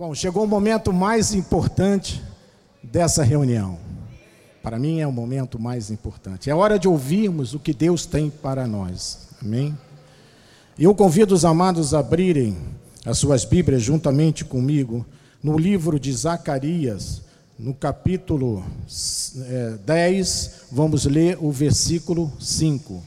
Bom, chegou o momento mais importante dessa reunião. Para mim é o momento mais importante. É hora de ouvirmos o que Deus tem para nós. Amém? Eu convido os amados a abrirem as suas Bíblias juntamente comigo no livro de Zacarias, no capítulo é, 10, vamos ler o versículo 5.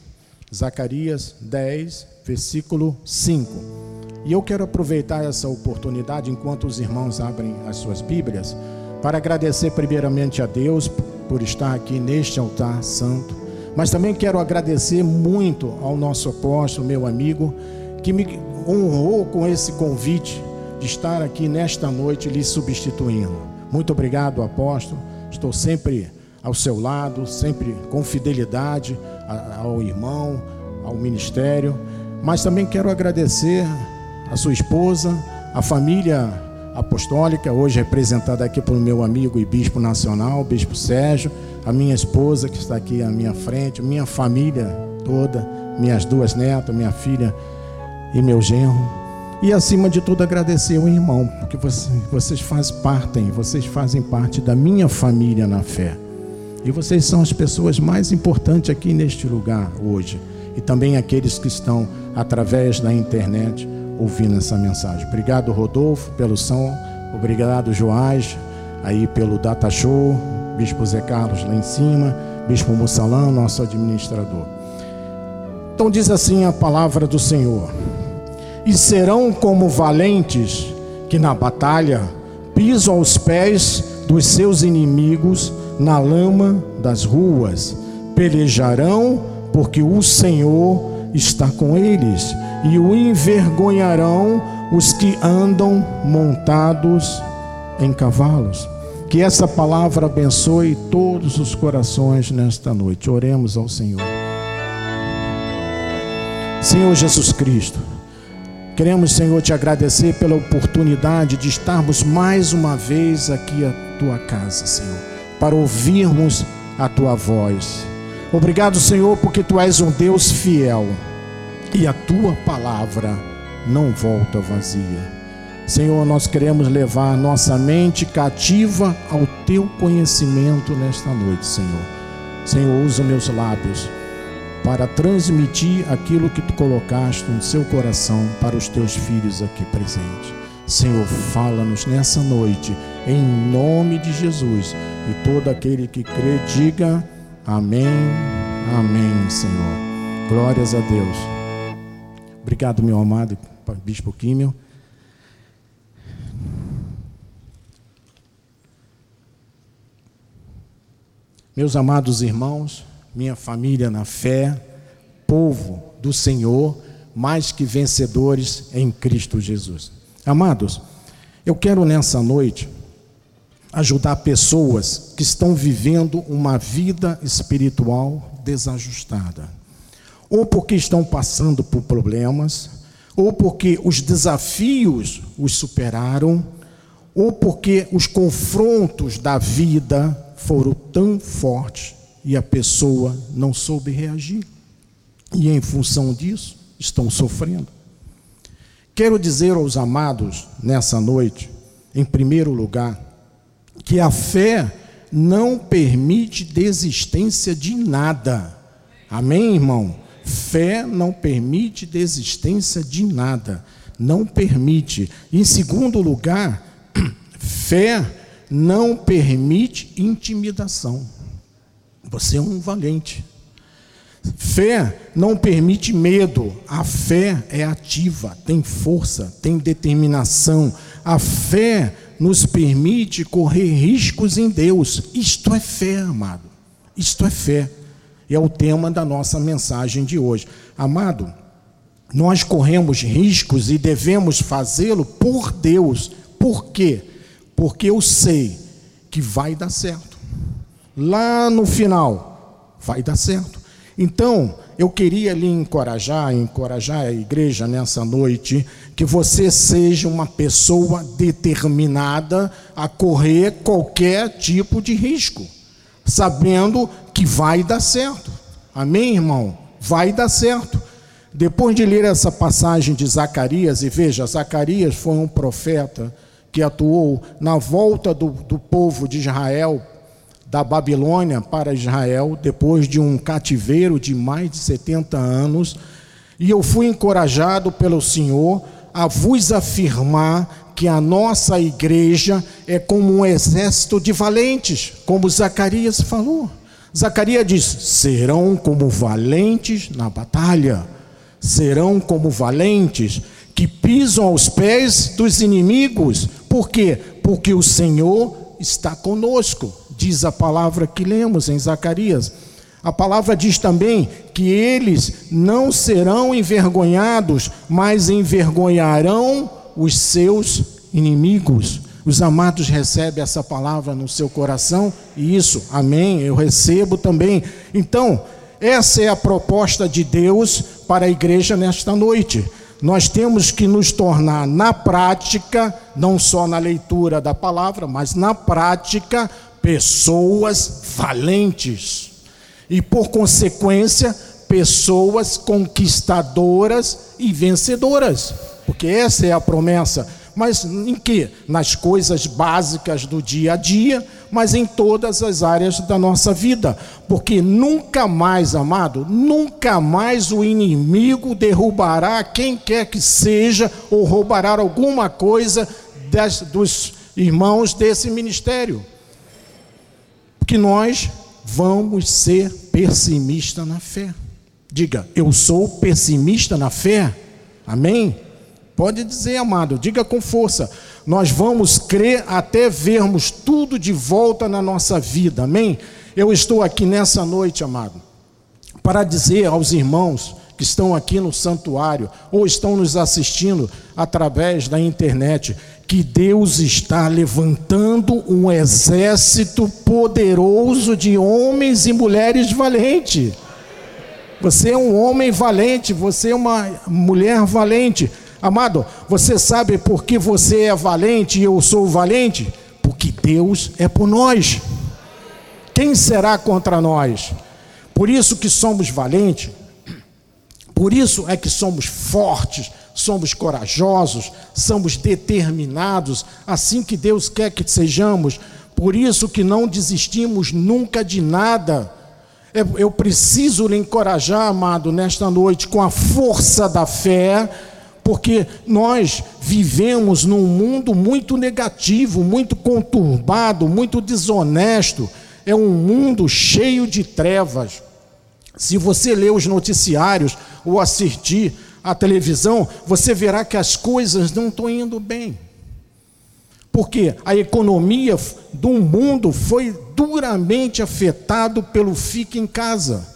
Zacarias 10, versículo 5. E eu quero aproveitar essa oportunidade, enquanto os irmãos abrem as suas Bíblias, para agradecer primeiramente a Deus por estar aqui neste altar santo, mas também quero agradecer muito ao nosso apóstolo, meu amigo, que me honrou com esse convite de estar aqui nesta noite lhe substituindo. Muito obrigado, apóstolo. Estou sempre ao seu lado, sempre com fidelidade ao irmão, ao ministério. Mas também quero agradecer a sua esposa, a família apostólica, hoje representada aqui pelo meu amigo e bispo nacional, bispo Sérgio, a minha esposa que está aqui à minha frente, minha família toda, minhas duas netas, minha filha e meu genro. E acima de tudo agradecer ao irmão, porque vocês fazem parte, vocês fazem parte da minha família na fé. E vocês são as pessoas mais importantes aqui neste lugar hoje. E também aqueles que estão através da internet ouvindo essa mensagem. Obrigado, Rodolfo, pelo som. Obrigado, Joás, aí pelo Data Show. Bispo Zé Carlos lá em cima. Bispo Mussalão, nosso administrador. Então diz assim a palavra do Senhor: E serão como valentes que na batalha pisam aos pés dos seus inimigos na lama das ruas. Pelejarão, porque o Senhor está com eles e o envergonharão os que andam montados em cavalos. Que essa palavra abençoe todos os corações nesta noite. Oremos ao Senhor. Senhor Jesus Cristo, queremos, Senhor, te agradecer pela oportunidade de estarmos mais uma vez aqui à tua casa, Senhor, para ouvirmos a tua voz. Obrigado, Senhor, porque tu és um Deus fiel e a tua palavra não volta vazia. Senhor, nós queremos levar nossa mente cativa ao teu conhecimento nesta noite, Senhor. Senhor, usa meus lábios para transmitir aquilo que tu colocaste no seu coração para os teus filhos aqui presentes. Senhor, fala-nos nessa noite, em nome de Jesus. E todo aquele que crê, diga amém, amém, Senhor. Glórias a Deus. Obrigado, meu amado Bispo Químio. Meus amados irmãos, minha família na fé, povo do Senhor, mais que vencedores em Cristo Jesus. Amados, eu quero nessa noite ajudar pessoas que estão vivendo uma vida espiritual desajustada ou porque estão passando por problemas, ou porque os desafios os superaram, ou porque os confrontos da vida foram tão fortes e a pessoa não soube reagir. E em função disso, estão sofrendo. Quero dizer aos amados nessa noite, em primeiro lugar, que a fé não permite desistência de nada. Amém, irmão? Fé não permite desistência de nada, não permite. Em segundo lugar, fé não permite intimidação. Você é um valente. Fé não permite medo. A fé é ativa, tem força, tem determinação. A fé nos permite correr riscos em Deus. Isto é fé, amado. Isto é fé é o tema da nossa mensagem de hoje. Amado, nós corremos riscos e devemos fazê-lo por Deus. Por quê? Porque eu sei que vai dar certo. Lá no final, vai dar certo. Então, eu queria lhe encorajar, encorajar a igreja nessa noite, que você seja uma pessoa determinada a correr qualquer tipo de risco sabendo que vai dar certo. Amém, irmão? Vai dar certo. Depois de ler essa passagem de Zacarias, e veja, Zacarias foi um profeta que atuou na volta do, do povo de Israel da Babilônia para Israel, depois de um cativeiro de mais de 70 anos, e eu fui encorajado pelo Senhor a vos afirmar que a nossa igreja é como um exército de valentes, como Zacarias falou. Zacarias diz: serão como valentes na batalha, serão como valentes que pisam aos pés dos inimigos. Por quê? Porque o Senhor está conosco, diz a palavra que lemos em Zacarias. A palavra diz também que eles não serão envergonhados, mas envergonharão os seus inimigos. Os amados recebem essa palavra no seu coração e isso, amém, eu recebo também. Então, essa é a proposta de Deus para a igreja nesta noite. Nós temos que nos tornar na prática, não só na leitura da palavra, mas na prática, pessoas valentes. E por consequência, pessoas conquistadoras e vencedoras. Porque essa é a promessa mas em que? Nas coisas básicas do dia a dia, mas em todas as áreas da nossa vida. Porque nunca mais, amado, nunca mais o inimigo derrubará quem quer que seja ou roubará alguma coisa das, dos irmãos desse ministério. Porque nós vamos ser pessimistas na fé. Diga, eu sou pessimista na fé. Amém? Pode dizer, amado, diga com força. Nós vamos crer até vermos tudo de volta na nossa vida, amém? Eu estou aqui nessa noite, amado, para dizer aos irmãos que estão aqui no santuário ou estão nos assistindo através da internet que Deus está levantando um exército poderoso de homens e mulheres valentes. Você é um homem valente, você é uma mulher valente. Amado, você sabe por que você é valente e eu sou valente? Porque Deus é por nós. Quem será contra nós? Por isso que somos valentes. Por isso é que somos fortes, somos corajosos, somos determinados, assim que Deus quer que sejamos. Por isso que não desistimos nunca de nada. Eu preciso lhe encorajar, amado, nesta noite, com a força da fé porque nós vivemos num mundo muito negativo, muito conturbado, muito desonesto. É um mundo cheio de trevas. Se você ler os noticiários ou assistir à televisão, você verá que as coisas não estão indo bem. Porque a economia do mundo foi duramente afetado pelo fique em casa.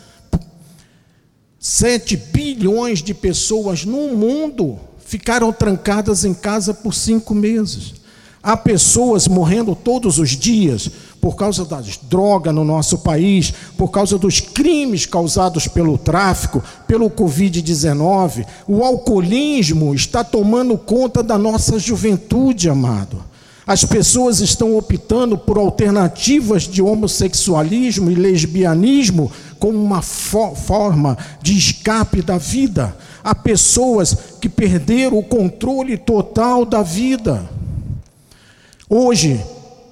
7 bilhões de pessoas no mundo ficaram trancadas em casa por cinco meses. Há pessoas morrendo todos os dias por causa das drogas no nosso país, por causa dos crimes causados pelo tráfico, pelo Covid-19. O alcoolismo está tomando conta da nossa juventude, amado. As pessoas estão optando por alternativas de homossexualismo e lesbianismo como uma fo forma de escape da vida. Há pessoas que perderam o controle total da vida. Hoje,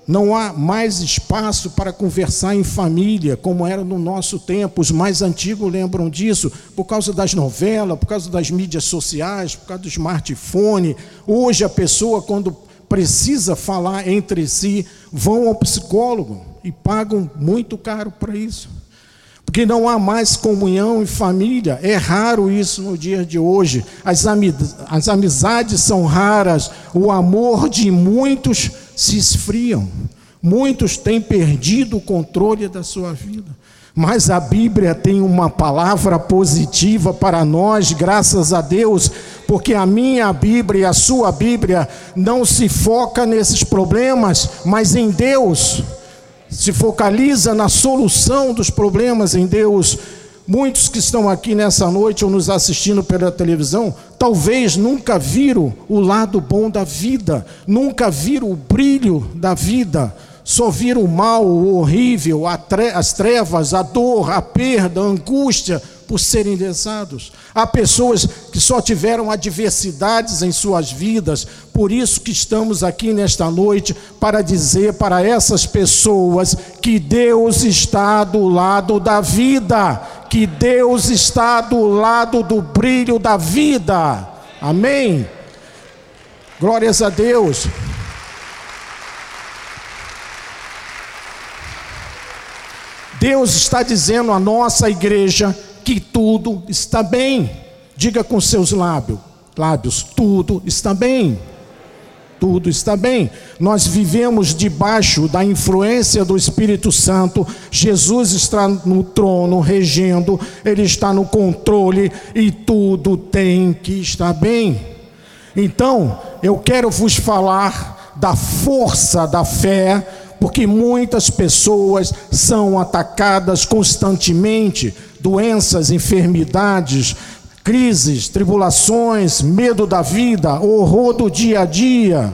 não há mais espaço para conversar em família, como era no nosso tempo. Os mais antigos lembram disso, por causa das novelas, por causa das mídias sociais, por causa do smartphone. Hoje, a pessoa, quando precisa falar entre si, vão ao psicólogo e pagam muito caro para isso. Porque não há mais comunhão em família, é raro isso no dia de hoje. As, as amizades são raras, o amor de muitos se esfriam, muitos têm perdido o controle da sua vida. Mas a Bíblia tem uma palavra positiva para nós, graças a Deus, porque a minha Bíblia e a sua Bíblia não se foca nesses problemas, mas em Deus. Se focaliza na solução dos problemas em Deus. Muitos que estão aqui nessa noite ou nos assistindo pela televisão, talvez nunca viram o lado bom da vida, nunca viram o brilho da vida só viram o mal, o horrível, as trevas, a dor, a perda, a angústia, por serem lesados. Há pessoas que só tiveram adversidades em suas vidas, por isso que estamos aqui nesta noite para dizer para essas pessoas que Deus está do lado da vida, que Deus está do lado do brilho da vida. Amém. Glórias a Deus. Deus está dizendo à nossa igreja que tudo está bem. Diga com seus lábios, lábios, tudo está bem. Tudo está bem. Nós vivemos debaixo da influência do Espírito Santo. Jesus está no trono regendo, ele está no controle e tudo tem que estar bem. Então, eu quero vos falar da força da fé porque muitas pessoas são atacadas constantemente, doenças, enfermidades, crises, tribulações, medo da vida, horror do dia a dia.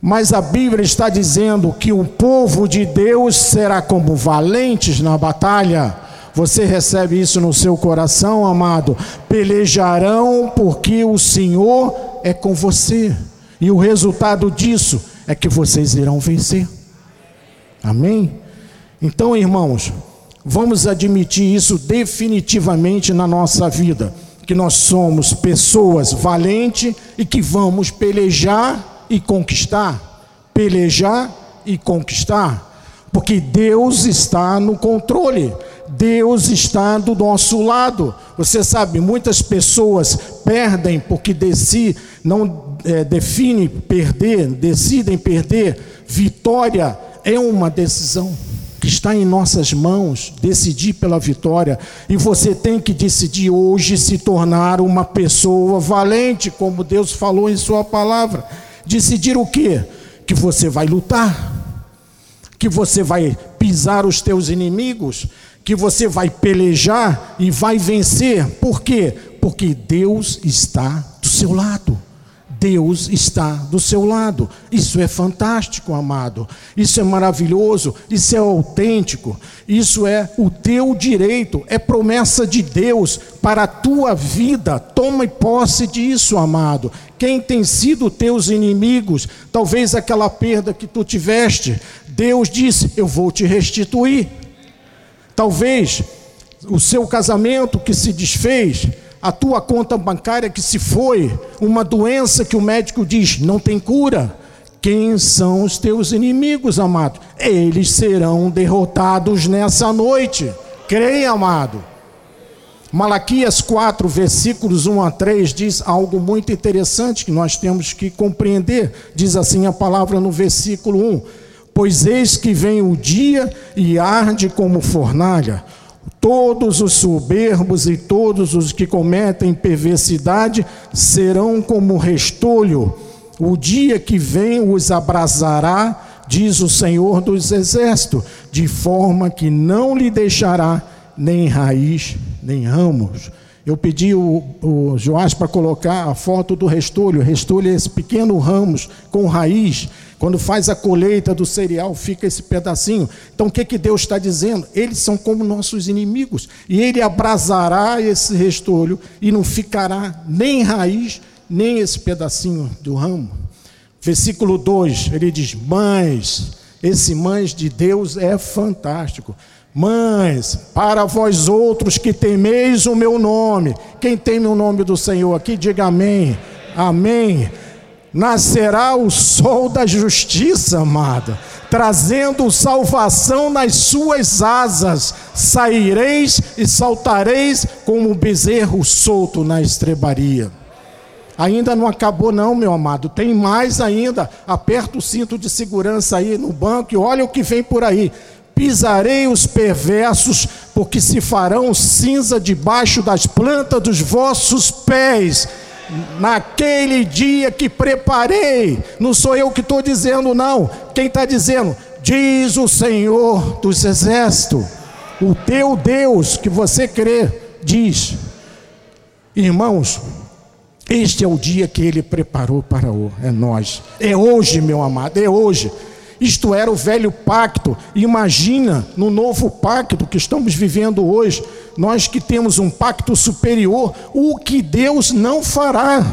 Mas a Bíblia está dizendo que o povo de Deus será como valentes na batalha. Você recebe isso no seu coração, amado? Pelejarão porque o Senhor é com você. E o resultado disso é que vocês irão vencer. Amém? Então, irmãos, vamos admitir isso definitivamente na nossa vida, que nós somos pessoas valentes e que vamos pelejar e conquistar, pelejar e conquistar, porque Deus está no controle. Deus está do nosso lado. Você sabe, muitas pessoas perdem porque deci, não é, definem perder, decidem perder. Vitória é uma decisão que está em nossas mãos decidir pela vitória e você tem que decidir hoje se tornar uma pessoa valente, como Deus falou em Sua palavra. Decidir o que? Que você vai lutar, que você vai pisar os teus inimigos, que você vai pelejar e vai vencer. Por quê? Porque Deus está do seu lado. Deus está do seu lado. Isso é fantástico, amado. Isso é maravilhoso. Isso é autêntico. Isso é o teu direito. É promessa de Deus para a tua vida. Tome posse disso, amado. Quem tem sido teus inimigos, talvez aquela perda que tu tiveste, Deus disse: Eu vou te restituir. Talvez o seu casamento que se desfez, a tua conta bancária que se foi, uma doença que o médico diz não tem cura. Quem são os teus inimigos, amado? Eles serão derrotados nessa noite. Creia, amado. Malaquias 4, versículos 1 a 3 diz algo muito interessante que nós temos que compreender. Diz assim a palavra no versículo 1: Pois eis que vem o dia e arde como fornalha Todos os soberbos e todos os que cometem perversidade serão como restolho. O dia que vem os abrasará, diz o Senhor dos Exércitos, de forma que não lhe deixará nem raiz, nem ramos. Eu pedi o, o Joás para colocar a foto do restolho. Restolho é esse pequeno ramos com raiz quando faz a colheita do cereal, fica esse pedacinho. Então o que, que Deus está dizendo? Eles são como nossos inimigos. E Ele abrasará esse restolho e não ficará nem raiz, nem esse pedacinho do ramo. Versículo 2, ele diz: Mães, esse mães de Deus é fantástico. Mães, para vós outros que temeis o meu nome, quem teme o nome do Senhor aqui, diga amém. Amém nascerá o sol da justiça, amada, trazendo salvação nas suas asas. Saireis e saltareis como um bezerro solto na estrebaria. Ainda não acabou, não, meu amado. Tem mais ainda. Aperta o cinto de segurança aí no banco e olha o que vem por aí. Pisarei os perversos, porque se farão cinza debaixo das plantas dos vossos pés. Naquele dia que preparei, não sou eu que estou dizendo, não, quem está dizendo? Diz o Senhor dos Exércitos, o teu Deus que você crê, diz, irmãos, este é o dia que ele preparou para o, é nós, é hoje, meu amado, é hoje. Isto era o velho pacto. Imagina no novo pacto que estamos vivendo hoje, nós que temos um pacto superior, o que Deus não fará.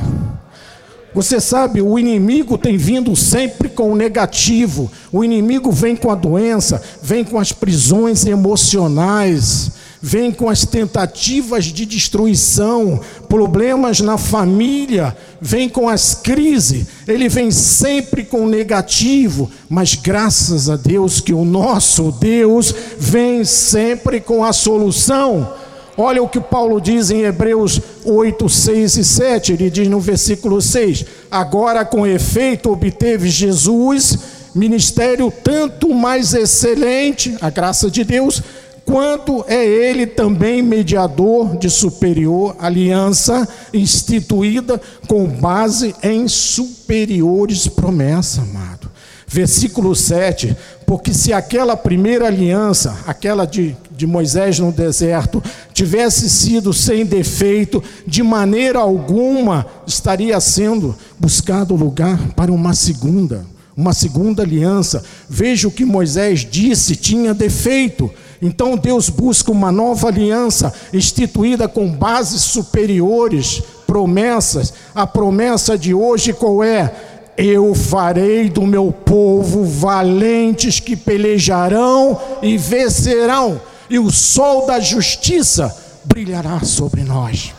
Você sabe, o inimigo tem vindo sempre com o negativo. O inimigo vem com a doença, vem com as prisões emocionais, vem com as tentativas de destruição, problemas na família, vem com as crises, ele vem sempre com negativo, mas graças a Deus que o nosso Deus vem sempre com a solução. Olha o que Paulo diz em Hebreus 8, 6 e 7. Ele diz no versículo 6: Agora com efeito obteve Jesus ministério tanto mais excelente, a graça de Deus, quanto é ele também mediador de superior aliança instituída com base em superiores promessas, amado. Versículo 7: Porque se aquela primeira aliança, aquela de, de Moisés no deserto, tivesse sido sem defeito, de maneira alguma estaria sendo buscado lugar para uma segunda, uma segunda aliança. Veja o que Moisés disse: tinha defeito então Deus busca uma nova aliança instituída com bases superiores, promessas. A promessa de hoje qual é? Eu farei do meu povo valentes que pelejarão e vencerão, e o sol da justiça brilhará sobre nós.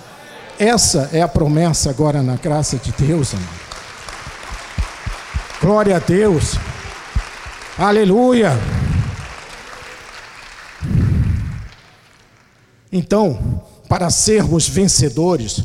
Essa é a promessa agora na graça de Deus, amado. Glória a Deus. Aleluia. Então, para sermos vencedores,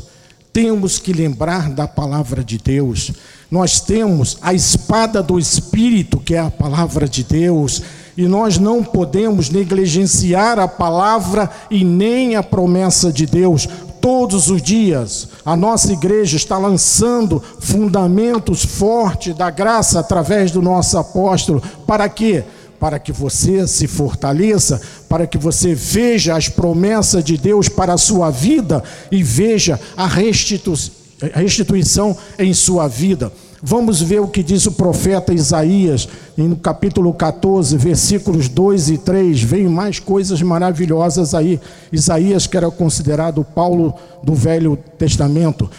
temos que lembrar da palavra de Deus. Nós temos a espada do Espírito, que é a palavra de Deus, e nós não podemos negligenciar a palavra e nem a promessa de Deus. Todos os dias, a nossa igreja está lançando fundamentos fortes da graça através do nosso apóstolo. Para quê? Para que você se fortaleça, para que você veja as promessas de Deus para a sua vida e veja a, restitu a restituição em sua vida. Vamos ver o que diz o profeta Isaías, no capítulo 14, versículos 2 e 3. Vem mais coisas maravilhosas aí. Isaías, que era considerado Paulo do Velho Testamento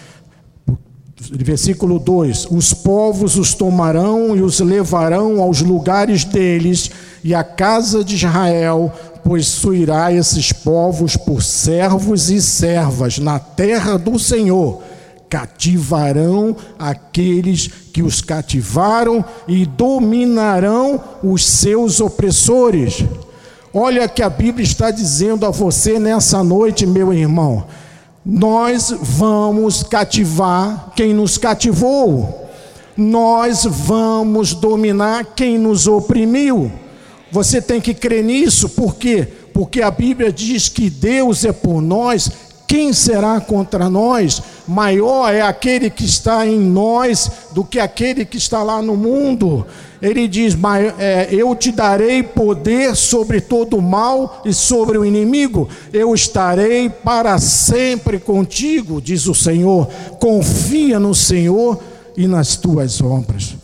versículo 2: Os povos os tomarão e os levarão aos lugares deles, e a casa de Israel possuirá esses povos por servos e servas na terra do Senhor. Cativarão aqueles que os cativaram e dominarão os seus opressores. Olha que a Bíblia está dizendo a você nessa noite, meu irmão nós vamos cativar quem nos cativou, nós vamos dominar quem nos oprimiu. Você tem que crer nisso, por quê? Porque a Bíblia diz que Deus é por nós, quem será contra nós? Maior é aquele que está em nós do que aquele que está lá no mundo ele diz: é, Eu te darei poder sobre todo o mal e sobre o inimigo, eu estarei para sempre contigo, diz o Senhor. Confia no Senhor e nas tuas obras.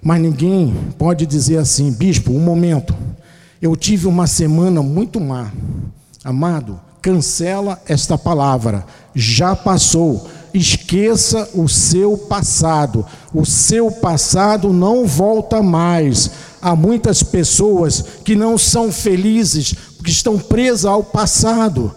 Mas ninguém pode dizer assim, bispo, um momento. Eu tive uma semana muito má. Amado, cancela esta palavra. Já passou esqueça o seu passado. O seu passado não volta mais. Há muitas pessoas que não são felizes porque estão presas ao passado.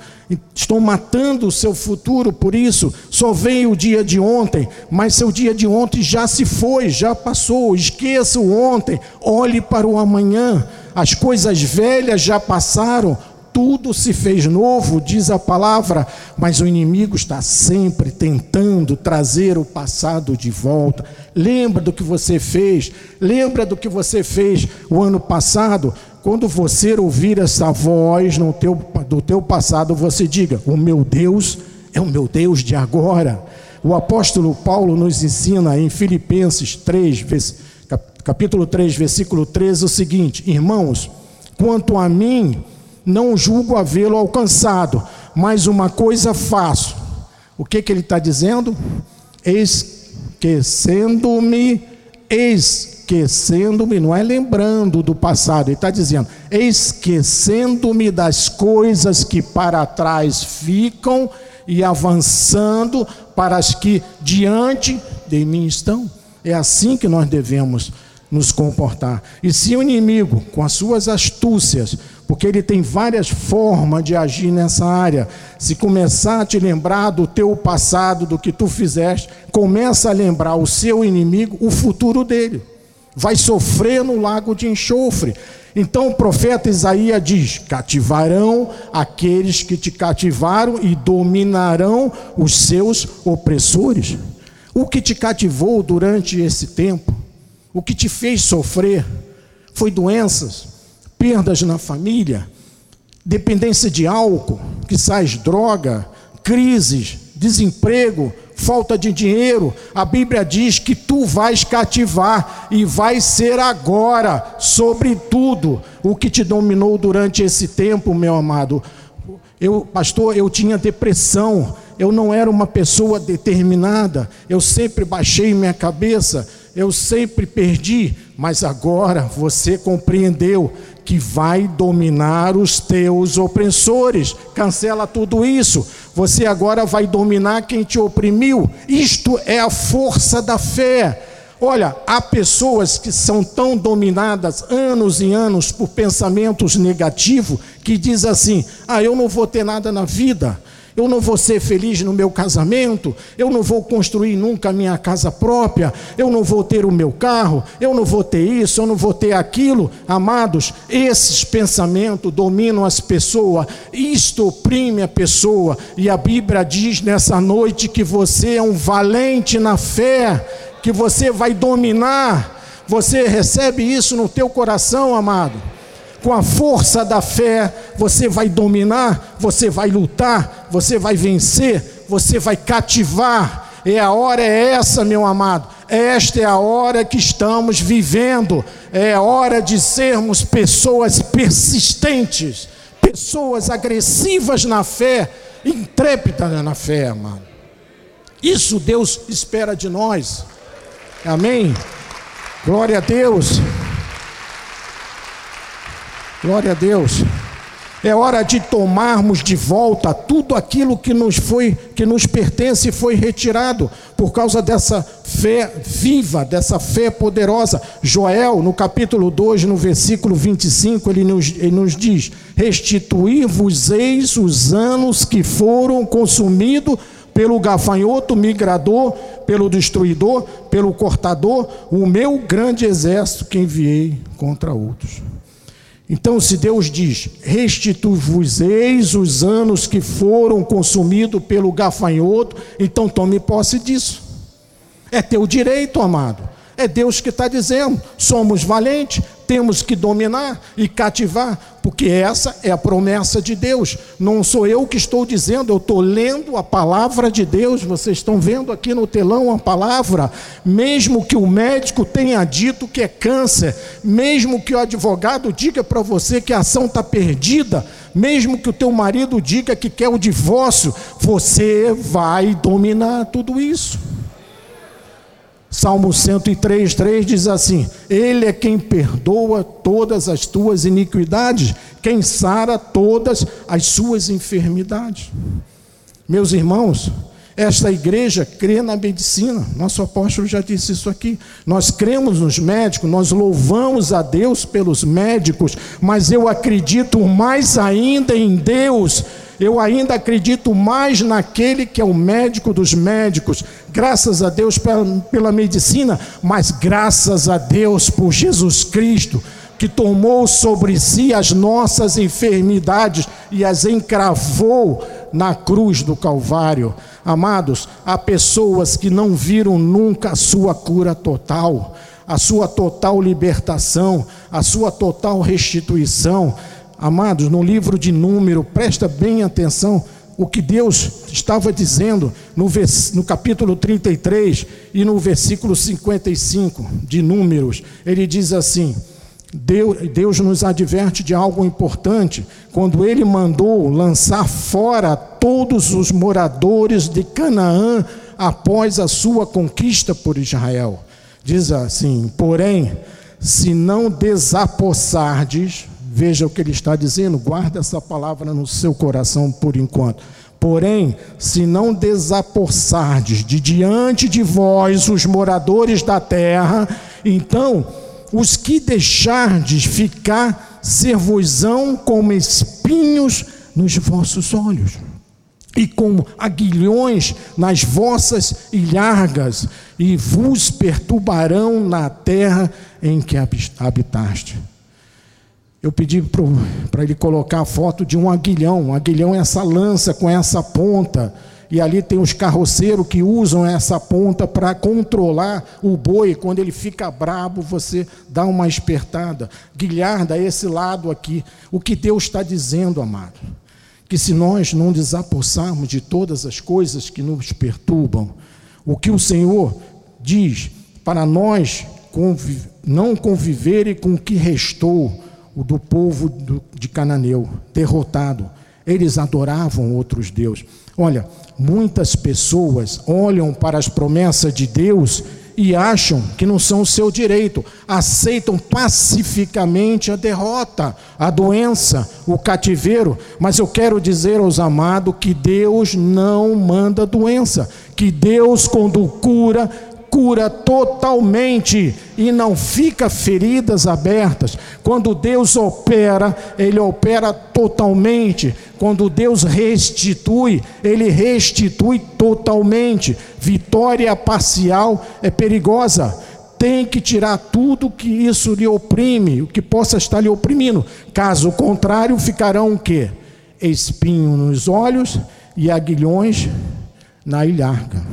Estão matando o seu futuro por isso. Só vem o dia de ontem, mas seu dia de ontem já se foi, já passou. Esqueça o ontem, olhe para o amanhã. As coisas velhas já passaram, tudo se fez novo, diz a palavra, mas o inimigo está sempre tentando trazer o passado de volta. Lembra do que você fez, lembra do que você fez o ano passado. Quando você ouvir essa voz no teu, do teu passado, você diga: O meu Deus é o meu Deus de agora. O apóstolo Paulo nos ensina em Filipenses 3, capítulo 3, versículo 13, o seguinte: Irmãos, quanto a mim, não julgo havê-lo alcançado, mas uma coisa faço. O que, que ele está dizendo? Esquecendo-me esquecendo-me, não é lembrando do passado, ele está dizendo, esquecendo-me das coisas que para trás ficam e avançando para as que diante de mim estão. É assim que nós devemos nos comportar. E se o inimigo, com as suas astúcias, porque ele tem várias formas de agir nessa área, se começar a te lembrar do teu passado, do que tu fizeste, começa a lembrar o seu inimigo, o futuro dele. Vai sofrer no lago de enxofre. Então o profeta Isaías diz: cativarão aqueles que te cativaram e dominarão os seus opressores. O que te cativou durante esse tempo o que te fez sofrer foi doenças, perdas na família, dependência de álcool, que sais droga, crises, desemprego, falta de dinheiro. A Bíblia diz que tu vais cativar e vai ser agora, sobretudo, o que te dominou durante esse tempo, meu amado. Eu, pastor, eu tinha depressão, eu não era uma pessoa determinada, eu sempre baixei minha cabeça, eu sempre perdi, mas agora você compreendeu que vai dominar os teus opressores. Cancela tudo isso. Você agora vai dominar quem te oprimiu. Isto é a força da fé. Olha, há pessoas que são tão dominadas anos e anos por pensamentos negativos que diz assim: "Ah, eu não vou ter nada na vida eu não vou ser feliz no meu casamento, eu não vou construir nunca a minha casa própria, eu não vou ter o meu carro, eu não vou ter isso, eu não vou ter aquilo. Amados, esses pensamentos dominam as pessoas, isto oprime a pessoa, e a Bíblia diz nessa noite que você é um valente na fé, que você vai dominar. Você recebe isso no teu coração, amado com a força da fé, você vai dominar, você vai lutar, você vai vencer, você vai cativar. E a hora é essa, meu amado. Esta é a hora que estamos vivendo. É hora de sermos pessoas persistentes, pessoas agressivas na fé, intrépidas na fé, amado. Isso Deus espera de nós. Amém. Glória a Deus. Glória a Deus. É hora de tomarmos de volta tudo aquilo que nos foi, que nos pertence e foi retirado por causa dessa fé viva, dessa fé poderosa. Joel, no capítulo 2, no versículo 25, ele nos, ele nos diz: Restituir-vos-eis os anos que foram consumidos pelo gafanhoto migrador, pelo destruidor, pelo cortador, o meu grande exército que enviei contra outros. Então, se Deus diz: restitui-vos-eis os anos que foram consumidos pelo gafanhoto, então tome posse disso. É teu direito, amado. É Deus que está dizendo: somos valentes, temos que dominar e cativar, porque essa é a promessa de Deus. Não sou eu que estou dizendo, eu estou lendo a palavra de Deus. Vocês estão vendo aqui no telão a palavra. Mesmo que o médico tenha dito que é câncer, mesmo que o advogado diga para você que a ação está perdida, mesmo que o teu marido diga que quer o divórcio, você vai dominar tudo isso. Salmo 103, 3 diz assim: Ele é quem perdoa todas as tuas iniquidades, quem sara todas as suas enfermidades. Meus irmãos, esta igreja crê na medicina, nosso apóstolo já disse isso aqui. Nós cremos nos médicos, nós louvamos a Deus pelos médicos, mas eu acredito mais ainda em Deus eu ainda acredito mais naquele que é o médico dos médicos, graças a Deus pela, pela medicina, mas graças a Deus por Jesus Cristo, que tomou sobre si as nossas enfermidades e as encravou na cruz do Calvário. Amados, há pessoas que não viram nunca a sua cura total, a sua total libertação, a sua total restituição. Amados, no livro de Número, presta bem atenção o que Deus estava dizendo no, no capítulo 33 e no versículo 55 de Números. Ele diz assim: Deus, Deus nos adverte de algo importante quando ele mandou lançar fora todos os moradores de Canaã após a sua conquista por Israel. Diz assim: porém, se não desapossardes, veja o que ele está dizendo, guarda essa palavra no seu coração por enquanto. Porém, se não desapossardes de diante de vós os moradores da terra, então os que deixardes ficar servosão como espinhos nos vossos olhos e como aguilhões nas vossas ilhargas, e vos perturbarão na terra em que habitaste. Eu pedi para ele colocar a foto de um aguilhão. Um aguilhão é essa lança com essa ponta. E ali tem os carroceiros que usam essa ponta para controlar o boi. Quando ele fica brabo, você dá uma espertada. Guilharda, esse lado aqui. O que Deus está dizendo, amado? Que se nós não desapossarmos de todas as coisas que nos perturbam, o que o Senhor diz para nós não conviverem com o que restou o do povo de Cananeu, derrotado. Eles adoravam outros deuses. Olha, muitas pessoas olham para as promessas de Deus e acham que não são o seu direito, aceitam pacificamente a derrota, a doença, o cativeiro. Mas eu quero dizer aos amados que Deus não manda doença, que Deus, quando cura, cura totalmente e não fica feridas abertas. Quando Deus opera, Ele opera totalmente. Quando Deus restitui, Ele restitui totalmente. Vitória parcial é perigosa. Tem que tirar tudo que isso lhe oprime, o que possa estar lhe oprimindo. Caso contrário, ficarão o quê? Espinho nos olhos e aguilhões na ilharga.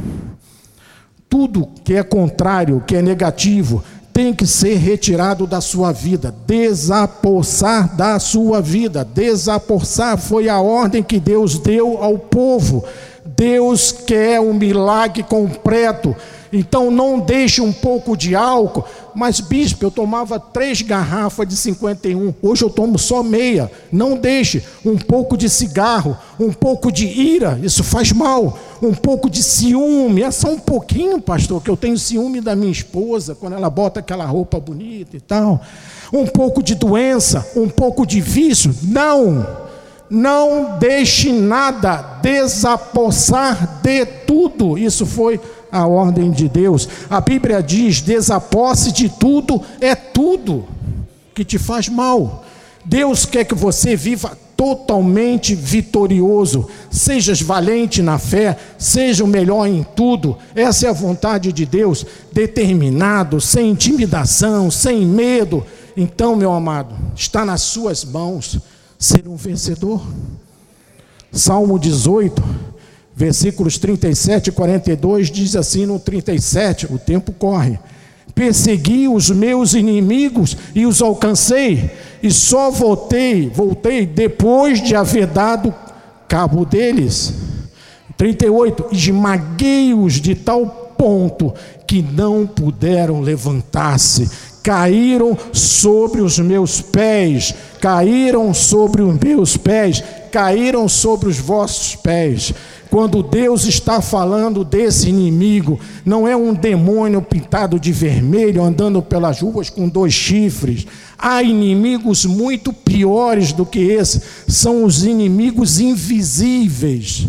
Tudo que é contrário, que é negativo, tem que ser retirado da sua vida, desapossar da sua vida. Desapossar foi a ordem que Deus deu ao povo. Deus quer um milagre completo. Então não deixe um pouco de álcool. Mas, bispo, eu tomava três garrafas de 51, hoje eu tomo só meia. Não deixe um pouco de cigarro, um pouco de ira, isso faz mal. Um pouco de ciúme, é só um pouquinho, pastor, que eu tenho ciúme da minha esposa, quando ela bota aquela roupa bonita e tal. Um pouco de doença, um pouco de vício. Não! não deixe nada desapossar de tudo. Isso foi a ordem de Deus. A Bíblia diz: desaposse de tudo é tudo que te faz mal. Deus quer que você viva totalmente vitorioso, sejas valente na fé, seja o melhor em tudo. Essa é a vontade de Deus, determinado, sem intimidação, sem medo. Então, meu amado, está nas suas mãos ser um vencedor. Salmo 18, versículos 37 e 42 diz assim no 37, o tempo corre. Persegui os meus inimigos e os alcancei, e só voltei, voltei depois de haver dado cabo deles. 38, esmaguei-os de tal ponto que não puderam levantar-se caíram sobre os meus pés, caíram sobre os meus pés, caíram sobre os vossos pés. Quando Deus está falando desse inimigo, não é um demônio pintado de vermelho andando pelas ruas com dois chifres. Há inimigos muito piores do que esse, são os inimigos invisíveis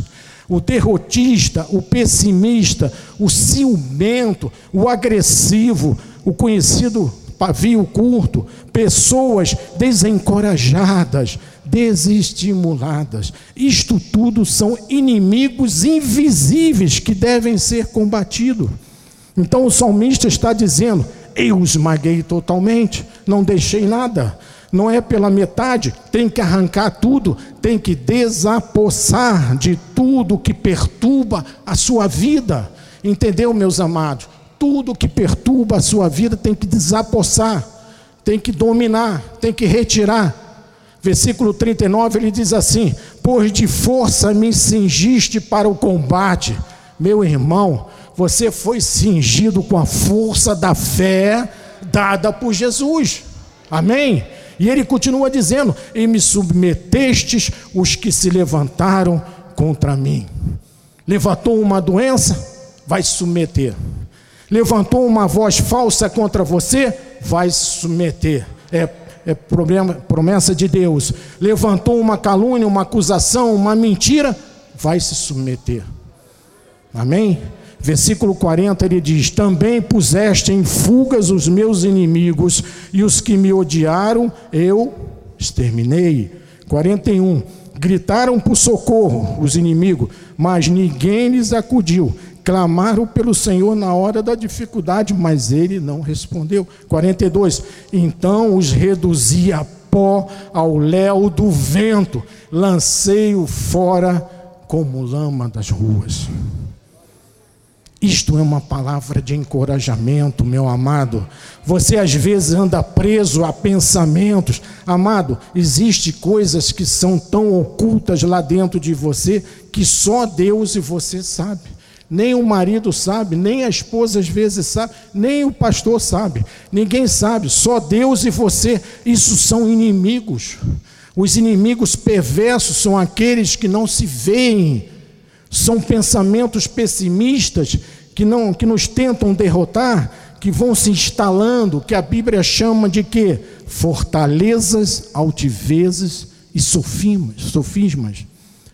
o derrotista, o pessimista, o ciumento, o agressivo, o conhecido pavio curto, pessoas desencorajadas, desestimuladas. Isto tudo são inimigos invisíveis que devem ser combatidos. Então o salmista está dizendo: Eu esmaguei totalmente, não deixei nada. Não é pela metade, tem que arrancar tudo, tem que desapossar de tudo que perturba a sua vida. Entendeu, meus amados? Tudo que perturba a sua vida tem que desapossar, tem que dominar, tem que retirar. Versículo 39 ele diz assim: Pois de força me cingiste para o combate. Meu irmão, você foi cingido com a força da fé dada por Jesus. Amém? E ele continua dizendo: E me submetestes os que se levantaram contra mim. Levantou uma doença, vai submeter. Levantou uma voz falsa contra você, vai submeter. É, é promessa de Deus. Levantou uma calúnia, uma acusação, uma mentira, vai se submeter. Amém? Versículo 40 ele diz: Também puseste em fugas os meus inimigos, e os que me odiaram eu exterminei. 41. Gritaram por socorro os inimigos, mas ninguém lhes acudiu. Clamaram pelo Senhor na hora da dificuldade, mas ele não respondeu. 42. Então os reduzi a pó ao léu do vento, lancei-o fora como lama das ruas. Isto é uma palavra de encorajamento, meu amado. Você às vezes anda preso a pensamentos. Amado, existe coisas que são tão ocultas lá dentro de você que só Deus e você sabe. Nem o marido sabe, nem a esposa às vezes sabe, nem o pastor sabe. Ninguém sabe, só Deus e você. Isso são inimigos. Os inimigos perversos são aqueles que não se veem são pensamentos pessimistas que não que nos tentam derrotar, que vão se instalando, que a Bíblia chama de que fortalezas, altivezes e sofismas, sofismas.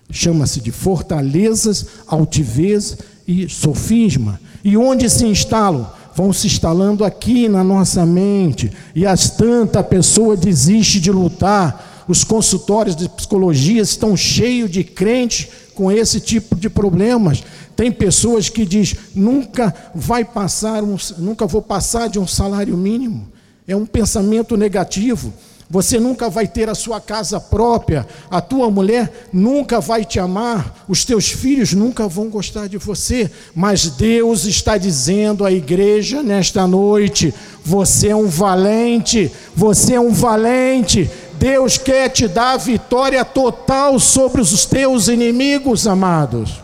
Chama-se de fortalezas, altivez e sofisma. E onde se instalam? Vão se instalando aqui na nossa mente. E as tanta a pessoa desiste de lutar. Os consultórios de psicologia estão cheios de crentes com esse tipo de problemas. Tem pessoas que diz nunca vai passar um, nunca vou passar de um salário mínimo. É um pensamento negativo. Você nunca vai ter a sua casa própria, a tua mulher nunca vai te amar, os teus filhos nunca vão gostar de você, mas Deus está dizendo à igreja nesta noite: você é um valente, você é um valente, Deus quer te dar vitória total sobre os teus inimigos, amados.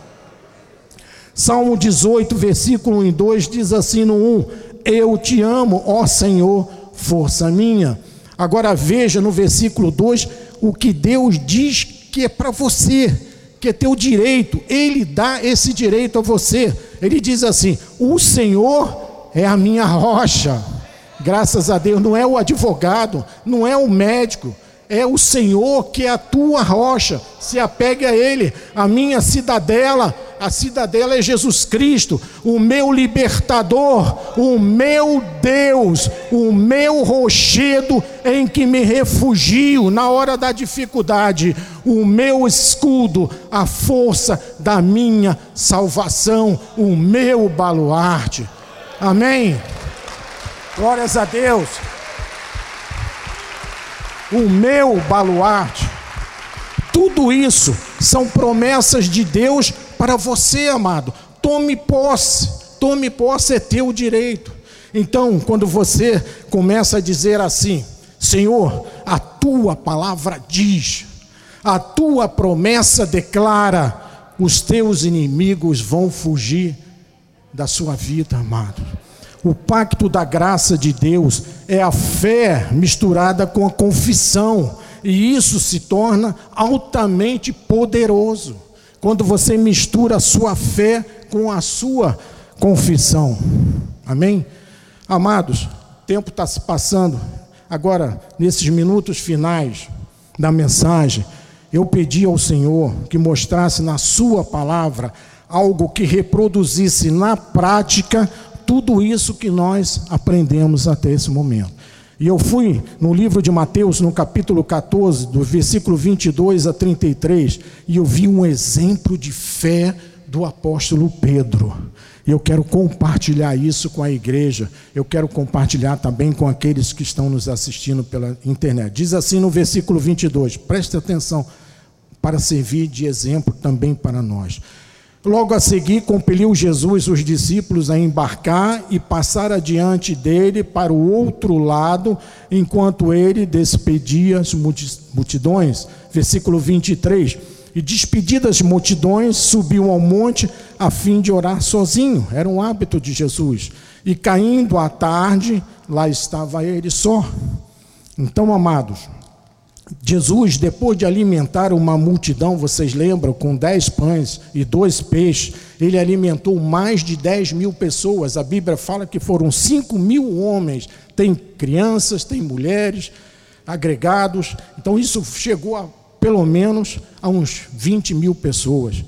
Salmo 18, versículo 1 e 2 diz assim no 1: Eu te amo, ó Senhor, força minha. Agora veja no versículo 2 o que Deus diz que é para você, que é teu direito, Ele dá esse direito a você. Ele diz assim: O Senhor é a minha rocha. Graças a Deus, não é o advogado, não é o médico, é o Senhor que é a tua rocha, se apegue a Ele, a minha cidadela, a cidadela é Jesus Cristo, o meu libertador, o meu Deus, o meu rochedo em que me refugio na hora da dificuldade, o meu escudo, a força da minha salvação, o meu baluarte. Amém? Glórias a Deus o meu baluarte. Tudo isso são promessas de Deus para você, amado. Tome posse, tome posse é teu direito. Então, quando você começa a dizer assim: Senhor, a tua palavra diz, a tua promessa declara, os teus inimigos vão fugir da sua vida, amado. O pacto da graça de Deus é a fé misturada com a confissão, e isso se torna altamente poderoso quando você mistura a sua fé com a sua confissão. Amém? Amados, o tempo está se passando. Agora, nesses minutos finais da mensagem, eu pedi ao Senhor que mostrasse na Sua palavra algo que reproduzisse na prática tudo isso que nós aprendemos até esse momento. E eu fui no livro de Mateus, no capítulo 14, do versículo 22 a 33, e eu vi um exemplo de fé do apóstolo Pedro. Eu quero compartilhar isso com a igreja, eu quero compartilhar também com aqueles que estão nos assistindo pela internet. Diz assim no versículo 22, preste atenção, para servir de exemplo também para nós. Logo a seguir, compeliu Jesus os discípulos a embarcar e passar adiante dele para o outro lado, enquanto ele despedia as multidões. Versículo 23. E despedidas as multidões, subiu ao monte a fim de orar sozinho. Era um hábito de Jesus. E caindo à tarde, lá estava ele só. Então, amados, Jesus, depois de alimentar uma multidão, vocês lembram, com dez pães e dois peixes, ele alimentou mais de dez mil pessoas. A Bíblia fala que foram cinco mil homens. Tem crianças, tem mulheres, agregados. Então isso chegou a pelo menos a uns 20 mil pessoas.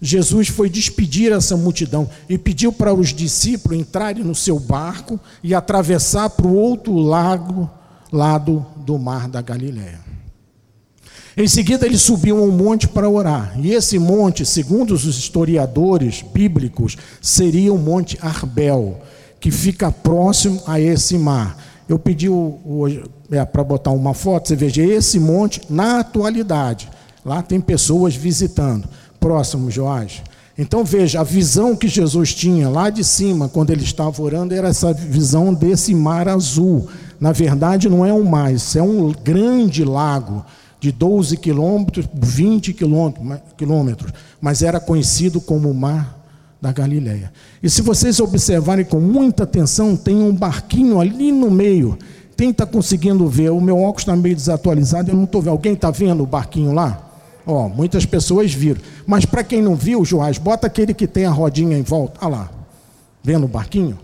Jesus foi despedir essa multidão e pediu para os discípulos entrarem no seu barco e atravessar para o outro lago, lado do mar da Galiléia. Em seguida, ele subiu um monte para orar. E esse monte, segundo os historiadores bíblicos, seria o Monte Arbel, que fica próximo a esse mar. Eu pedi é, para botar uma foto, você veja esse monte na atualidade. Lá tem pessoas visitando. Próximo, Joás. Então veja, a visão que Jesus tinha lá de cima, quando ele estava orando, era essa visão desse mar azul. Na verdade, não é um mar, isso é um grande lago de 12 quilômetros, 20 quilômetros, mas era conhecido como o Mar da Galileia. E se vocês observarem com muita atenção, tem um barquinho ali no meio. Quem está conseguindo ver? O meu óculos está meio desatualizado, eu não estou vendo. Alguém está vendo o barquinho lá? Ó, oh, muitas pessoas viram. Mas para quem não viu, Joás, bota aquele que tem a rodinha em volta. Olha lá. Vendo o barquinho?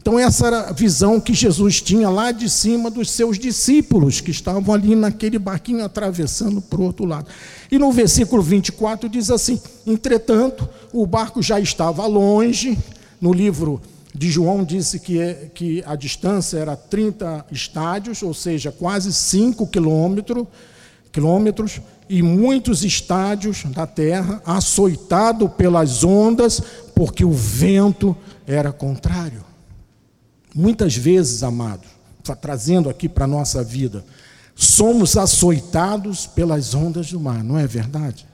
Então, essa era a visão que Jesus tinha lá de cima dos seus discípulos, que estavam ali naquele barquinho atravessando para o outro lado. E no versículo 24 diz assim: Entretanto, o barco já estava longe. No livro de João disse que, é, que a distância era 30 estádios, ou seja, quase 5 quilômetros, quilômetros, e muitos estádios da terra, açoitado pelas ondas, porque o vento era contrário. Muitas vezes, amados, trazendo aqui para a nossa vida, somos açoitados pelas ondas do mar, não é verdade?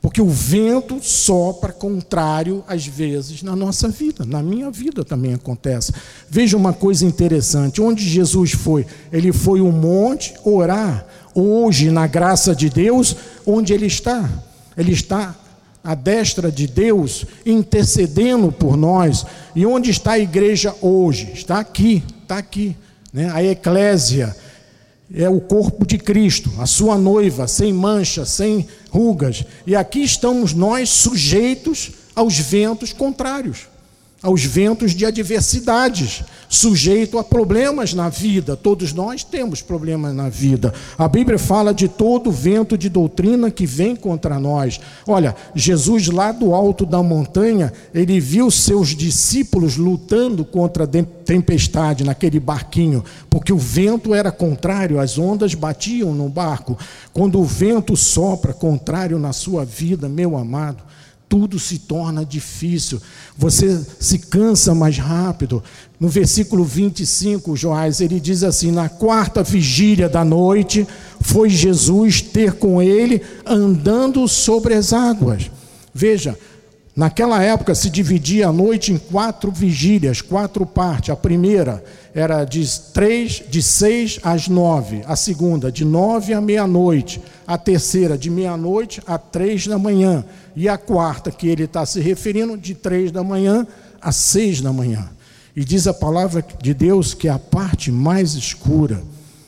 Porque o vento sopra contrário às vezes na nossa vida, na minha vida também acontece. Veja uma coisa interessante: onde Jesus foi? Ele foi um monte orar. Hoje, na graça de Deus, onde ele está? Ele está à destra de Deus, intercedendo por nós. E onde está a igreja hoje? Está aqui, está aqui. Né? A eclésia é o corpo de Cristo, a sua noiva, sem mancha, sem rugas. E aqui estamos nós sujeitos aos ventos contrários aos ventos de adversidades, sujeito a problemas na vida. Todos nós temos problemas na vida. A Bíblia fala de todo vento de doutrina que vem contra nós. Olha, Jesus lá do alto da montanha, ele viu seus discípulos lutando contra a tempestade naquele barquinho, porque o vento era contrário, as ondas batiam no barco. Quando o vento sopra contrário na sua vida, meu amado, tudo se torna difícil, você se cansa mais rápido. No versículo 25, Joás, ele diz assim: Na quarta vigília da noite, foi Jesus ter com ele andando sobre as águas. Veja, Naquela época se dividia a noite em quatro vigílias, quatro partes. A primeira era de três, de seis às nove. A segunda, de nove à meia-noite. A terceira, de meia-noite a três da manhã. E a quarta, que ele está se referindo, de três da manhã a seis da manhã. E diz a palavra de Deus que é a parte mais escura.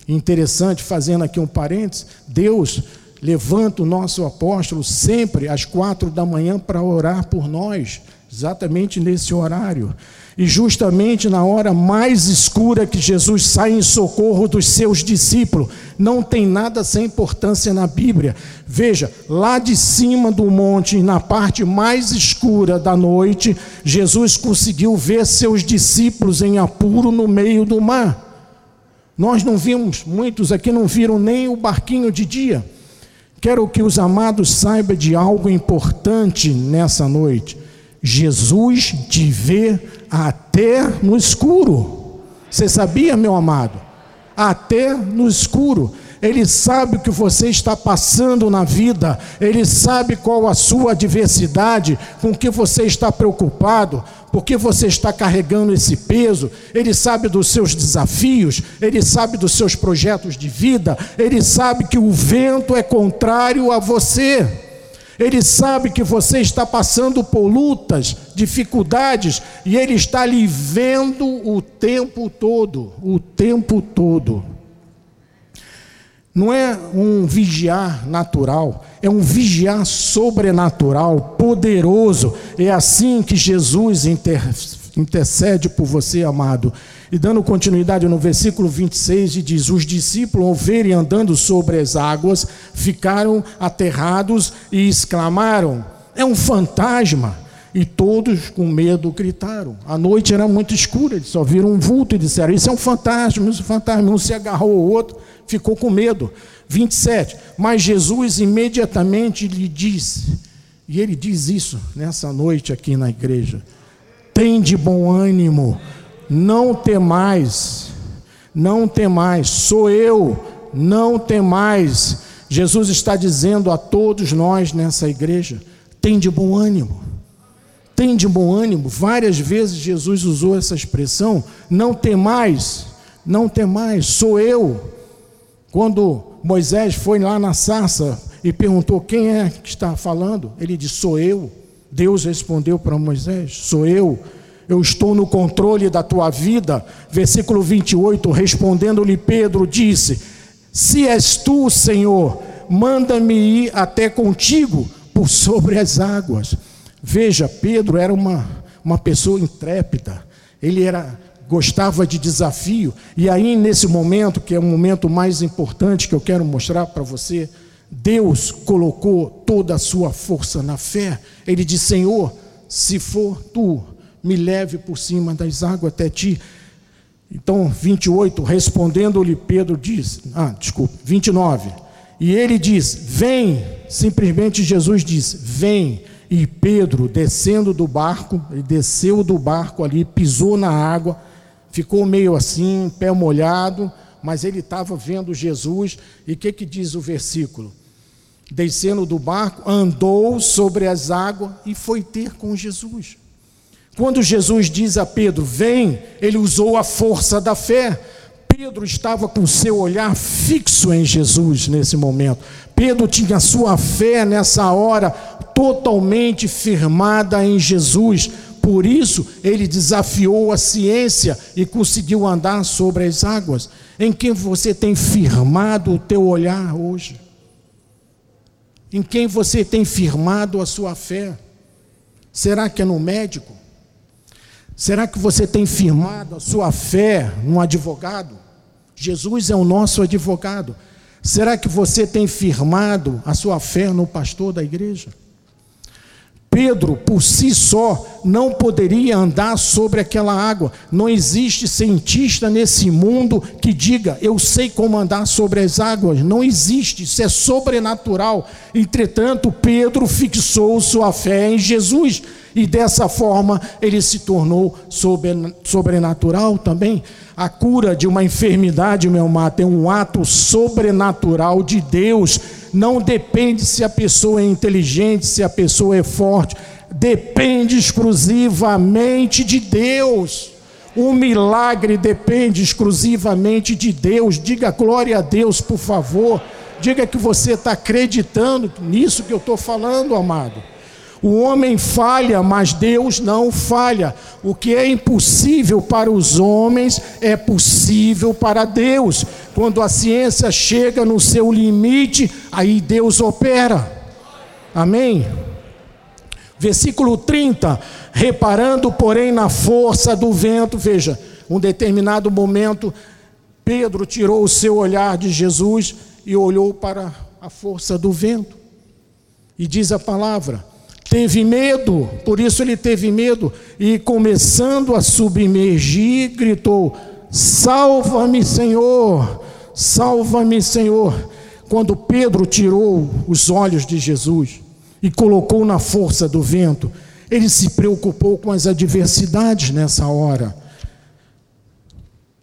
Interessante, fazendo aqui um parênteses, Deus levanta o nosso apóstolo sempre às quatro da manhã para orar por nós, exatamente nesse horário. E justamente na hora mais escura que Jesus sai em socorro dos seus discípulos, não tem nada sem importância na Bíblia. Veja, lá de cima do monte, na parte mais escura da noite, Jesus conseguiu ver seus discípulos em apuro no meio do mar. Nós não vimos, muitos aqui não viram nem o barquinho de dia. Quero que os amados saibam de algo importante nessa noite. Jesus te vê até no escuro. Você sabia, meu amado? Até no escuro. Ele sabe o que você está passando na vida, Ele sabe qual a sua adversidade, com que você está preocupado, porque você está carregando esse peso, Ele sabe dos seus desafios, Ele sabe dos seus projetos de vida, Ele sabe que o vento é contrário a você. Ele sabe que você está passando por lutas, dificuldades, e Ele está lhe vendo o tempo todo o tempo todo. Não é um vigiar natural, é um vigiar sobrenatural, poderoso. É assim que Jesus intercede por você, amado. E dando continuidade no versículo 26, diz: Os discípulos, ao verem andando sobre as águas, ficaram aterrados e exclamaram: É um fantasma. E todos, com medo, gritaram. A noite era muito escura, eles só viram um vulto e disseram: Isso é um fantasma, isso é um fantasma. Um se agarrou ao outro, ficou com medo. 27. Mas Jesus imediatamente lhe disse, e ele diz isso nessa noite aqui na igreja: Tem de bom ânimo, não temais, não temais, sou eu, não temais. Jesus está dizendo a todos nós nessa igreja: tem de bom ânimo tem de bom ânimo. Várias vezes Jesus usou essa expressão: não tem mais, não tem mais, sou eu. Quando Moisés foi lá na sarça e perguntou quem é que está falando, ele disse: sou eu. Deus respondeu para Moisés: sou eu. Eu estou no controle da tua vida. Versículo 28, respondendo-lhe Pedro, disse: Se és tu, Senhor, manda-me ir até contigo por sobre as águas. Veja, Pedro era uma, uma pessoa intrépida, ele era gostava de desafio, e aí nesse momento, que é o momento mais importante que eu quero mostrar para você, Deus colocou toda a sua força na fé. Ele disse: Senhor, se for tu, me leve por cima das águas até ti. Então, 28, respondendo-lhe Pedro diz, ah, desculpa, 29. E ele diz: Vem, simplesmente Jesus diz: Vem. E Pedro, descendo do barco, ele desceu do barco ali, pisou na água, ficou meio assim, pé molhado, mas ele estava vendo Jesus. E o que, que diz o versículo? Descendo do barco, andou sobre as águas e foi ter com Jesus. Quando Jesus diz a Pedro, vem, ele usou a força da fé. Pedro estava com seu olhar fixo em Jesus nesse momento. Pedro tinha sua fé nessa hora totalmente firmada em Jesus. Por isso, ele desafiou a ciência e conseguiu andar sobre as águas. Em quem você tem firmado o teu olhar hoje? Em quem você tem firmado a sua fé? Será que é no médico? Será que você tem firmado a sua fé no advogado? Jesus é o nosso advogado. Será que você tem firmado a sua fé no pastor da igreja? Pedro, por si só, não poderia andar sobre aquela água. Não existe cientista nesse mundo que diga, eu sei como andar sobre as águas. Não existe, isso é sobrenatural. Entretanto, Pedro fixou sua fé em Jesus e dessa forma ele se tornou sobrenatural também. A cura de uma enfermidade, meu amado, é um ato sobrenatural de Deus não depende se a pessoa é inteligente, se a pessoa é forte, depende exclusivamente de Deus. O milagre depende exclusivamente de Deus. Diga glória a Deus, por favor. Diga que você está acreditando nisso que eu estou falando, amado. O homem falha, mas Deus não falha. O que é impossível para os homens é possível para Deus. Quando a ciência chega no seu limite, aí Deus opera. Amém? Versículo 30. Reparando, porém, na força do vento, veja, um determinado momento, Pedro tirou o seu olhar de Jesus e olhou para a força do vento. E diz a palavra: teve medo, por isso ele teve medo, e começando a submergir, gritou: Salva-me, Senhor, salva-me, Senhor. Quando Pedro tirou os olhos de Jesus e colocou na força do vento, ele se preocupou com as adversidades nessa hora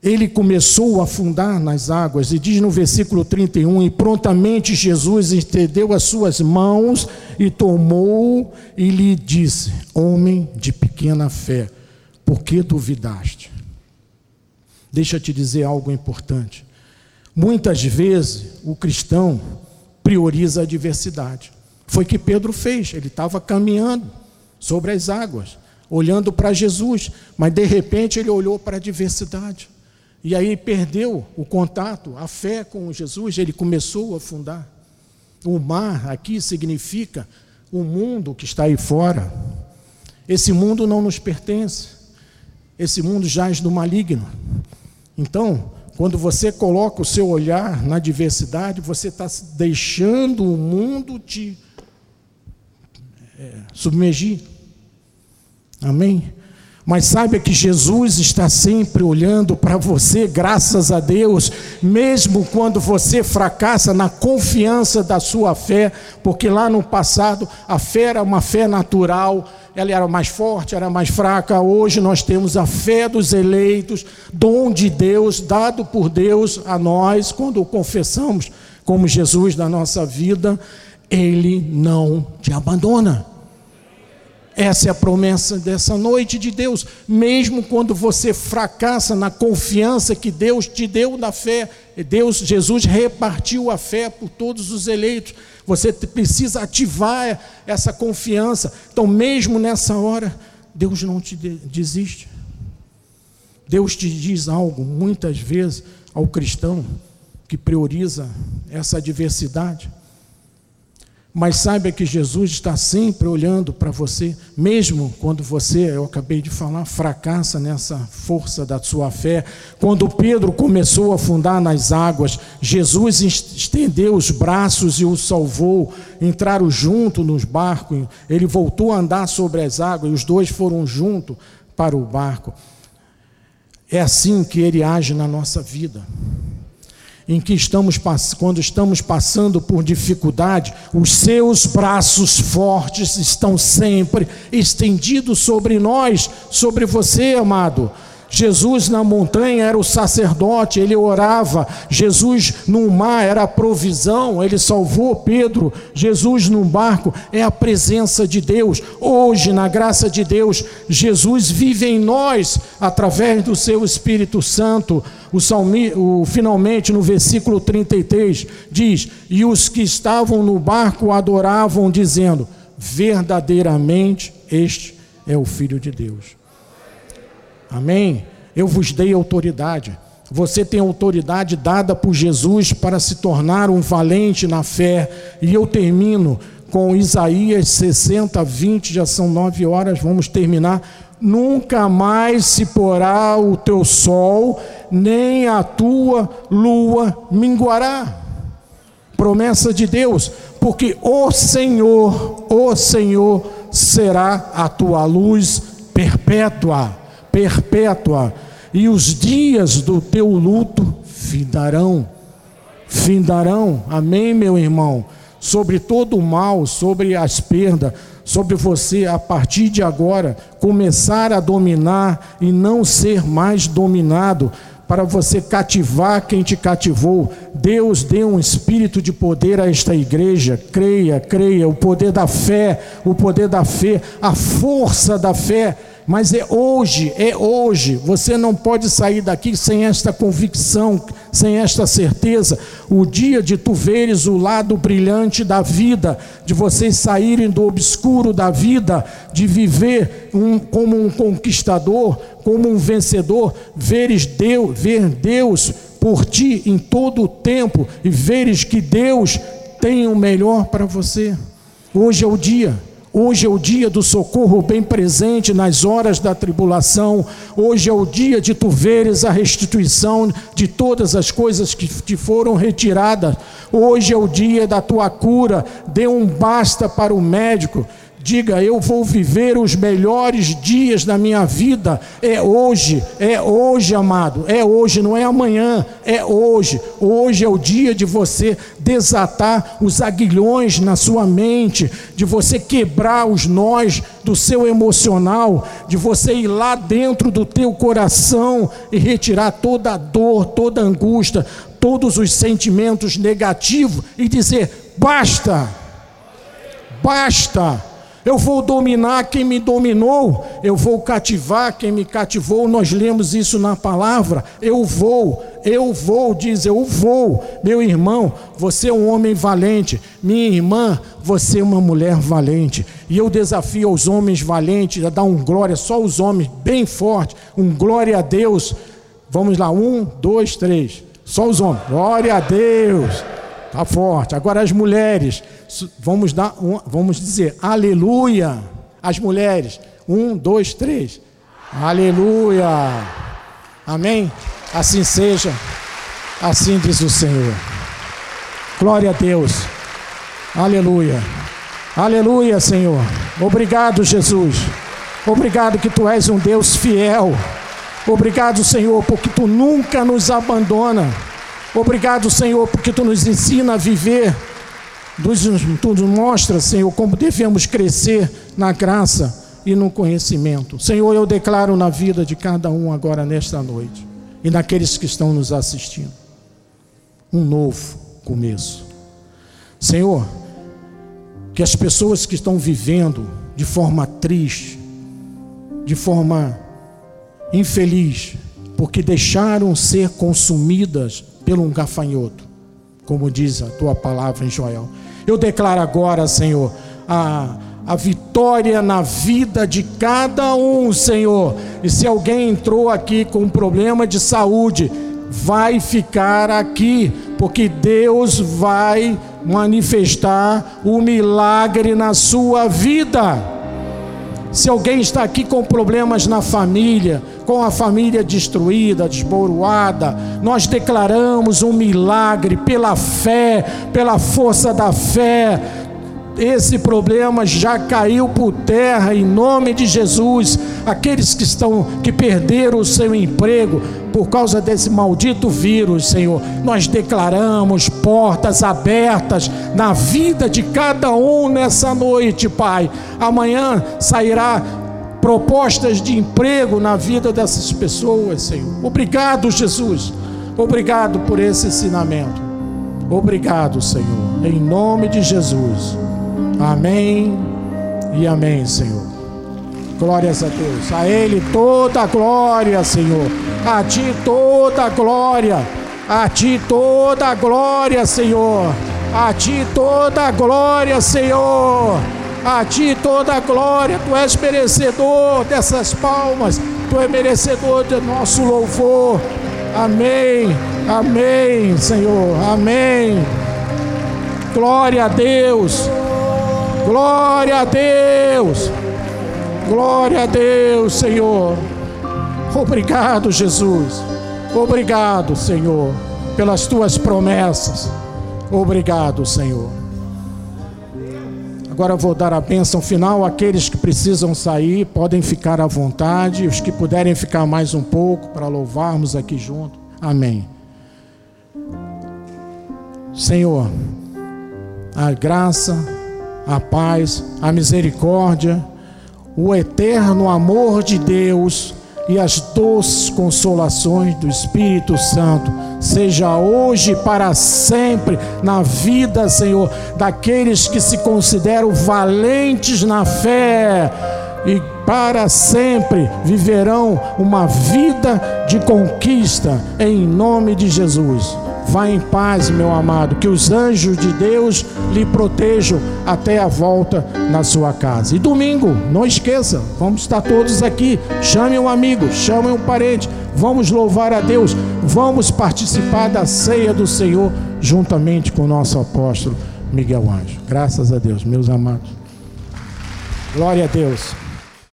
ele começou a afundar nas águas, e diz no versículo 31: E prontamente Jesus estendeu as suas mãos e tomou e lhe disse: Homem de pequena fé, por que duvidaste? Deixa eu te dizer algo importante. Muitas vezes o cristão prioriza a adversidade. Foi que Pedro fez, ele estava caminhando sobre as águas, olhando para Jesus, mas de repente ele olhou para a adversidade. E aí perdeu o contato, a fé com Jesus, ele começou a afundar. O mar aqui significa o mundo que está aí fora. Esse mundo não nos pertence. Esse mundo jaz do maligno. Então, quando você coloca o seu olhar na diversidade, você está deixando o mundo te submergir. Amém? Mas saiba que Jesus está sempre olhando para você, graças a Deus, mesmo quando você fracassa na confiança da sua fé, porque lá no passado a fé era uma fé natural, ela era mais forte, era mais fraca. Hoje nós temos a fé dos eleitos, dom de Deus, dado por Deus a nós, quando confessamos como Jesus na nossa vida, Ele não te abandona. Essa é a promessa dessa noite de Deus. Mesmo quando você fracassa na confiança que Deus te deu na fé, Deus, Jesus repartiu a fé por todos os eleitos. Você precisa ativar essa confiança. Então, mesmo nessa hora, Deus não te desiste. Deus te diz algo, muitas vezes, ao cristão que prioriza essa diversidade. Mas saiba que Jesus está sempre olhando para você, mesmo quando você, eu acabei de falar, fracassa nessa força da sua fé. Quando Pedro começou a afundar nas águas, Jesus estendeu os braços e o salvou. Entraram junto nos barcos, ele voltou a andar sobre as águas e os dois foram junto para o barco. É assim que ele age na nossa vida em que estamos quando estamos passando por dificuldade, os seus braços fortes estão sempre estendidos sobre nós, sobre você, amado. Jesus na montanha era o sacerdote, ele orava. Jesus no mar era a provisão, ele salvou Pedro. Jesus no barco é a presença de Deus. Hoje, na graça de Deus, Jesus vive em nós através do seu Espírito Santo. O, salmi, o finalmente no versículo 33 diz: "E os que estavam no barco adoravam dizendo: verdadeiramente este é o filho de Deus." Amém? Eu vos dei autoridade. Você tem autoridade dada por Jesus para se tornar um valente na fé. E eu termino com Isaías 60, 20, já são nove horas, vamos terminar. Nunca mais se porá o teu sol, nem a tua lua minguará. Promessa de Deus, porque o Senhor, o Senhor será a tua luz perpétua perpétua, e os dias do teu luto findarão. Findarão, amém, meu irmão? Sobre todo o mal, sobre as perdas, sobre você, a partir de agora, começar a dominar e não ser mais dominado, para você cativar quem te cativou. Deus deu um espírito de poder a esta igreja. Creia, creia, o poder da fé, o poder da fé, a força da fé mas é hoje, é hoje. Você não pode sair daqui sem esta convicção, sem esta certeza. O dia de tu veres o lado brilhante da vida, de vocês saírem do obscuro da vida, de viver um, como um conquistador, como um vencedor, veres Deus, ver Deus por ti em todo o tempo e veres que Deus tem o melhor para você. Hoje é o dia. Hoje é o dia do socorro bem presente nas horas da tribulação. Hoje é o dia de tu veres a restituição de todas as coisas que te foram retiradas. Hoje é o dia da tua cura. Dê um basta para o médico. Diga, eu vou viver os melhores dias da minha vida. É hoje, é hoje, amado. É hoje, não é amanhã, é hoje. Hoje é o dia de você desatar os aguilhões na sua mente, de você quebrar os nós do seu emocional, de você ir lá dentro do teu coração e retirar toda a dor, toda a angústia, todos os sentimentos negativos e dizer: basta, basta eu vou dominar quem me dominou, eu vou cativar quem me cativou. Nós lemos isso na palavra. Eu vou, eu vou, diz eu vou. Meu irmão, você é um homem valente. Minha irmã, você é uma mulher valente. E eu desafio os homens valentes a dar um glória, só os homens bem fortes, um glória a Deus Vamos lá, um, dois, três. Só os homens. Glória a Deus. Tá forte. Agora as mulheres. Vamos dar, um, vamos dizer, aleluia. As mulheres. Um, dois, três. Aleluia. Amém. Assim seja. Assim diz o Senhor. Glória a Deus. Aleluia. Aleluia, Senhor. Obrigado, Jesus. Obrigado que tu és um Deus fiel. Obrigado, Senhor, porque tu nunca nos abandona. Obrigado, Senhor, porque tu nos ensina a viver. Tu nos mostra, Senhor, como devemos crescer na graça e no conhecimento. Senhor, eu declaro na vida de cada um agora nesta noite e naqueles que estão nos assistindo um novo começo. Senhor, que as pessoas que estão vivendo de forma triste, de forma infeliz, porque deixaram ser consumidas pelo um gafanhoto, como diz a tua palavra em Joel. Eu declaro agora, Senhor, a, a vitória na vida de cada um, Senhor. E se alguém entrou aqui com um problema de saúde, vai ficar aqui, porque Deus vai manifestar o milagre na sua vida. Se alguém está aqui com problemas na família, com a família destruída, desboroada, nós declaramos um milagre pela fé, pela força da fé. Esse problema já caiu por terra em nome de Jesus. Aqueles que estão que perderam o seu emprego, por causa desse maldito vírus, Senhor. Nós declaramos portas abertas na vida de cada um nessa noite, Pai. Amanhã sairá propostas de emprego na vida dessas pessoas, Senhor. Obrigado, Jesus. Obrigado por esse ensinamento. Obrigado, Senhor. Em nome de Jesus. Amém e amém, Senhor. Glórias a Deus. A Ele toda a glória, Senhor. A Ti toda a glória. A Ti toda a glória, Senhor. A Ti toda a glória, Senhor. A Ti toda a glória. Tu és merecedor dessas palmas. Tu és merecedor de nosso louvor. Amém. Amém, Senhor. Amém. Glória a Deus. Glória a Deus. Glória a Deus, Senhor. Obrigado, Jesus. Obrigado, Senhor, pelas tuas promessas. Obrigado, Senhor. Agora vou dar a bênção final. Aqueles que precisam sair podem ficar à vontade. Os que puderem ficar mais um pouco para louvarmos aqui junto. Amém. Senhor, a graça, a paz, a misericórdia o eterno amor de Deus e as doces consolações do Espírito Santo, seja hoje para sempre na vida, Senhor, daqueles que se consideram valentes na fé e para sempre viverão uma vida de conquista em nome de Jesus. Vá em paz, meu amado, que os anjos de Deus lhe protejam até a volta na sua casa. E domingo, não esqueça, vamos estar todos aqui. Chame um amigo, chame um parente. Vamos louvar a Deus, vamos participar da ceia do Senhor juntamente com o nosso apóstolo Miguel Anjo. Graças a Deus, meus amados. Glória a Deus.